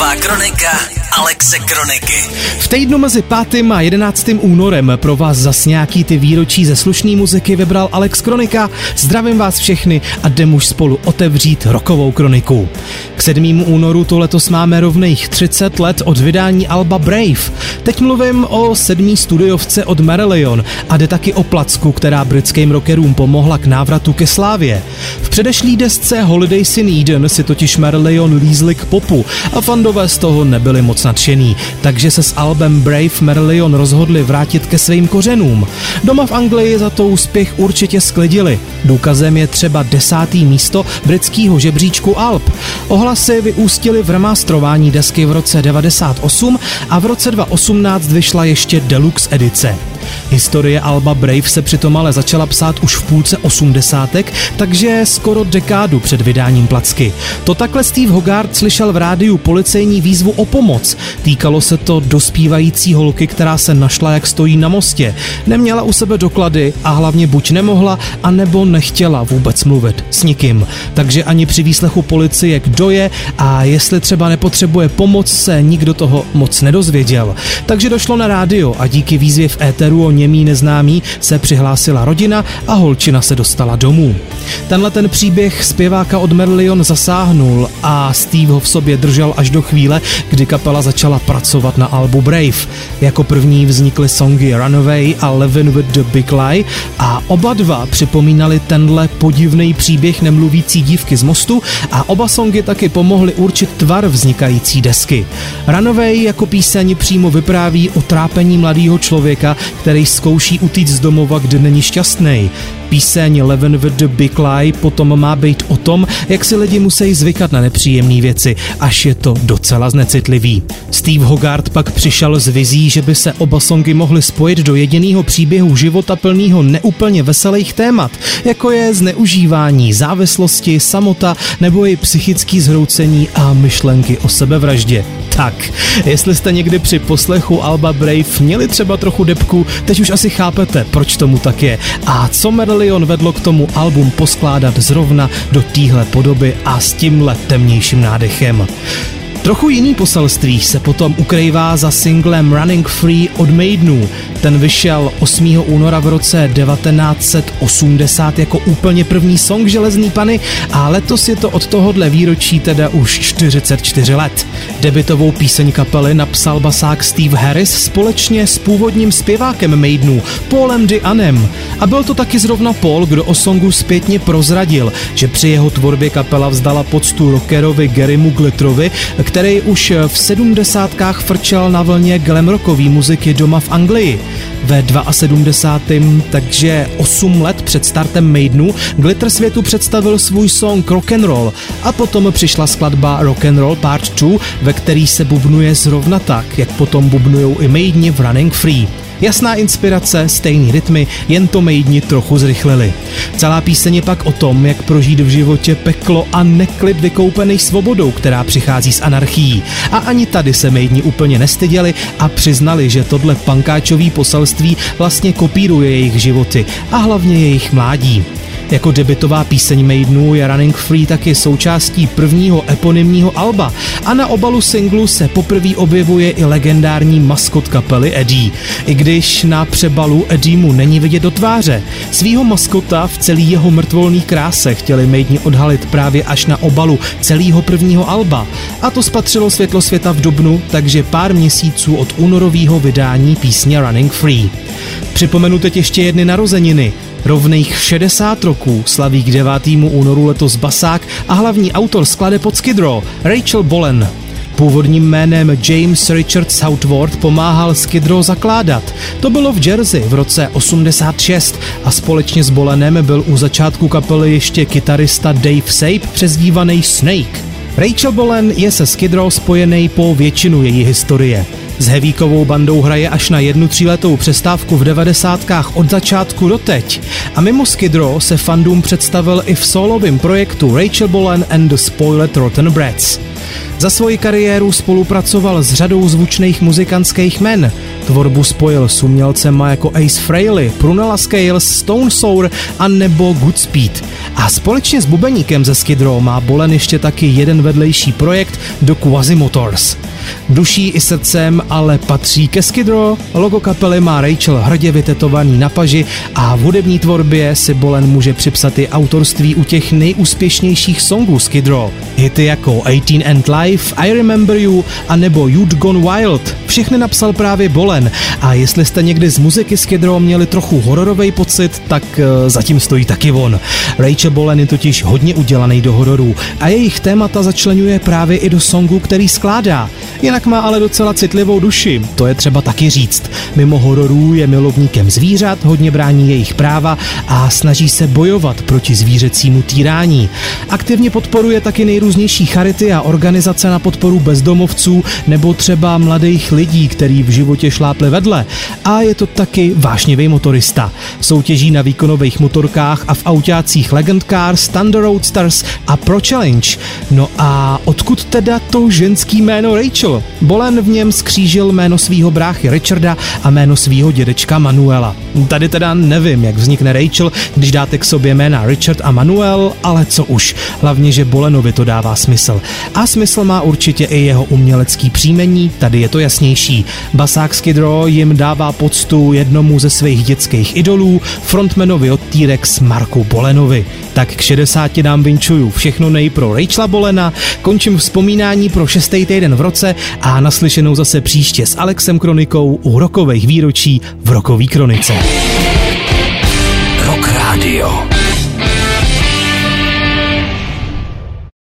Písničková kronika Alexe Kroniky. V týdnu mezi 5. a 11. únorem pro vás zas nějaký ty výročí ze slušné muziky vybral Alex Kronika. Zdravím vás všechny a jdem už spolu otevřít rokovou kroniku. K 7. únoru to letos máme rovných 30 let od vydání Alba Brave. Teď mluvím o sedmý studiovce od Marillion a jde taky o placku, která britským rockerům pomohla k návratu ke slávě. V předešlý desce Holiday in Eden si totiž Marillion lízli k popu a fandové z toho nebyli moc nadšený, takže se s albem Brave Marillion rozhodli vrátit ke svým kořenům. Doma v Anglii za to úspěch určitě sklidili. Důkazem je třeba desátý místo britského žebříčku Alp. Ohlasy vyústily v remastrování desky v roce 98 a v roce 2018 vyšla ještě deluxe edice. Historie Alba Brave se přitom ale začala psát už v půlce osmdesátek, takže skoro dekádu před vydáním placky. To takhle Steve Hogarth slyšel v rádiu policejní výzvu o pomoc. Týkalo se to dospívající holky, která se našla, jak stojí na mostě. Neměla u sebe doklady a hlavně buď nemohla, anebo nechtěla vůbec mluvit s nikým. Takže ani při výslechu policie, kdo je a jestli třeba nepotřebuje pomoc, se nikdo toho moc nedozvěděl. Takže došlo na rádio a díky výzvě v éteru o němý neznámý se přihlásila rodina a holčina se dostala domů. Tenhle ten příběh zpěváka od Merlion zasáhnul a Steve ho v sobě držel až do chvíle, kdy kapela začala pracovat na albu Brave. Jako první vznikly songy Runaway a Living with the Big Lie a oba dva připomínali tenhle podivný příběh nemluvící dívky z mostu a oba songy taky pomohly určit tvar vznikající desky. Runaway jako píseň přímo vypráví o trápení mladého člověka, který zkouší utíct z domova, kde není šťastný. Píseň Leven with the Big Lie potom má být o tom, jak si lidi musí zvykat na nepříjemné věci, až je to docela znecitlivý. Steve Hogarth pak přišel s vizí, že by se oba songy mohly spojit do jediného příběhu života plného neúplně veselých témat, jako je zneužívání, závislosti, samota nebo i psychický zhroucení a myšlenky o sebevraždě. Tak, jestli jste někdy při poslechu Alba Brave měli třeba trochu depku, teď už asi chápete, proč tomu tak je a co Medallion vedlo k tomu album poskládat zrovna do téhle podoby a s tímhle temnějším nádechem. Trochu jiný poselství se potom ukrývá za singlem Running Free od Maidenu. Ten vyšel 8. února v roce 1980 jako úplně první song Železný pany a letos je to od tohohle výročí teda už 44 let. Debitovou píseň kapely napsal basák Steve Harris společně s původním zpěvákem Maidenu, Paulem Dianem. A byl to taky zrovna Paul, kdo o songu zpětně prozradil, že při jeho tvorbě kapela vzdala poctu rockerovi Garymu Glitterovi, který už v sedmdesátkách frčel na vlně glamrockové muziky doma v Anglii. Ve 72. takže 8 let před startem Maidenu Glitter světu představil svůj song Rock and Roll a potom přišla skladba Rock and Roll Part 2, ve který se bubnuje zrovna tak, jak potom bubnujou i Maideni v Running Free. Jasná inspirace, stejný rytmy, jen to mejdni trochu zrychlili. Celá píseň je pak o tom, jak prožít v životě peklo a neklid vykoupený svobodou, která přichází z anarchií. A ani tady se mejdni úplně nestyděli a přiznali, že tohle pankáčový poselství vlastně kopíruje jejich životy a hlavně jejich mládí. Jako debitová píseň Maidenu je Running Free taky součástí prvního eponymního alba a na obalu singlu se poprvé objevuje i legendární maskot kapely Eddie. I když na přebalu Eddiemu není vidět do tváře. Svýho maskota v celý jeho mrtvolný kráse chtěli Maideni odhalit právě až na obalu celého prvního alba. A to spatřilo světlo světa v Dubnu, takže pár měsíců od únorového vydání písně Running Free. Připomenu teď ještě jedny narozeniny. Rovných 60 roků slaví k 9. únoru letos basák a hlavní autor sklade pod Skid Row, Rachel Bolen. Původním jménem James Richard Southward pomáhal Skid Row zakládat. To bylo v Jersey v roce 86 a společně s Bolenem byl u začátku kapely ještě kytarista Dave Sape přezdívaný Snake. Rachel Bolen je se Skid Row spojený po většinu její historie. S Hevíkovou bandou hraje až na jednu tříletou přestávku v devadesátkách od začátku do teď. A mimo Skid Row se fandům představil i v solovém projektu Rachel Bolen and the Spoiled Rotten Brats. Za svoji kariéru spolupracoval s řadou zvučných muzikantských men. Tvorbu spojil s umělcema jako Ace Frehley, Prunella Scales, Stone Sour a nebo Goodspeed. A společně s bubeníkem ze Skid Row má Bolen ještě taky jeden vedlejší projekt do Quasi Motors. Duší i srdcem ale patří ke Skid Row, logo kapely má Rachel hrdě vytetovaný na paži a v hudební tvorbě si Bolen může připsat i autorství u těch nejúspěšnějších songů Skid Row. Hity jako 18 and Life, I Remember You a nebo You'd Gone Wild všechny napsal právě Bolen a jestli jste někdy z muziky Skid Row měli trochu hororový pocit, tak uh, zatím stojí taky on. Rachel Bolen je totiž hodně udělaný do hororů a jejich témata začlenuje právě i do songu, který skládá. Jinak má ale docela citlivou duši, to je třeba taky říct. Mimo hororů je milovníkem zvířat, hodně brání jejich práva a snaží se bojovat proti zvířecímu týrání. Aktivně podporuje taky nejrůznější charity a organizace na podporu bezdomovců nebo třeba mladých lidí, který v životě šlápli vedle. A je to taky vášnivý motorista. Soutěží na výkonových motorkách a v autácích Legend Cars, Thunder Roadsters a Pro Challenge. No a odkud teda to ženský jméno Rachel? Bolen v něm skřížil jméno svého bráchy Richarda a jméno svého dědečka Manuela. Tady teda nevím, jak vznikne Rachel, když dáte k sobě jména Richard a Manuel, ale co už. Hlavně, že Bolenovi to dává smysl. A smysl má určitě i jeho umělecký příjmení, tady je to jasnější. Basák Skid Row jim dává poctu jednomu ze svých dětských idolů, frontmanovi od T-Rex Marku Bolenovi. Tak k 60 dám vinčuju všechno nej pro Rachela Bolena, končím vzpomínání pro šestý týden v roce a naslyšenou zase příště s Alexem Kronikou u rokových výročí v Rokový kronice.